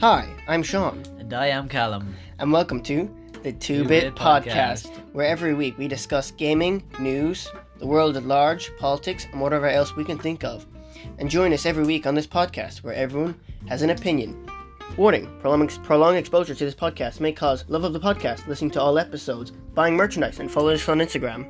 Hi, I'm Sean, And I am Callum. and welcome to the Two Bit Podcast, Podcast. where every week we discuss gaming, news, the world at large, politics, and whatever else we can think of. And join us every week on this podcast, where everyone has an opinion. Warning: prolonged, exposure to this podcast may cause love of the podcast, listening to all episodes, buying merchandise, and follow us on Instagram.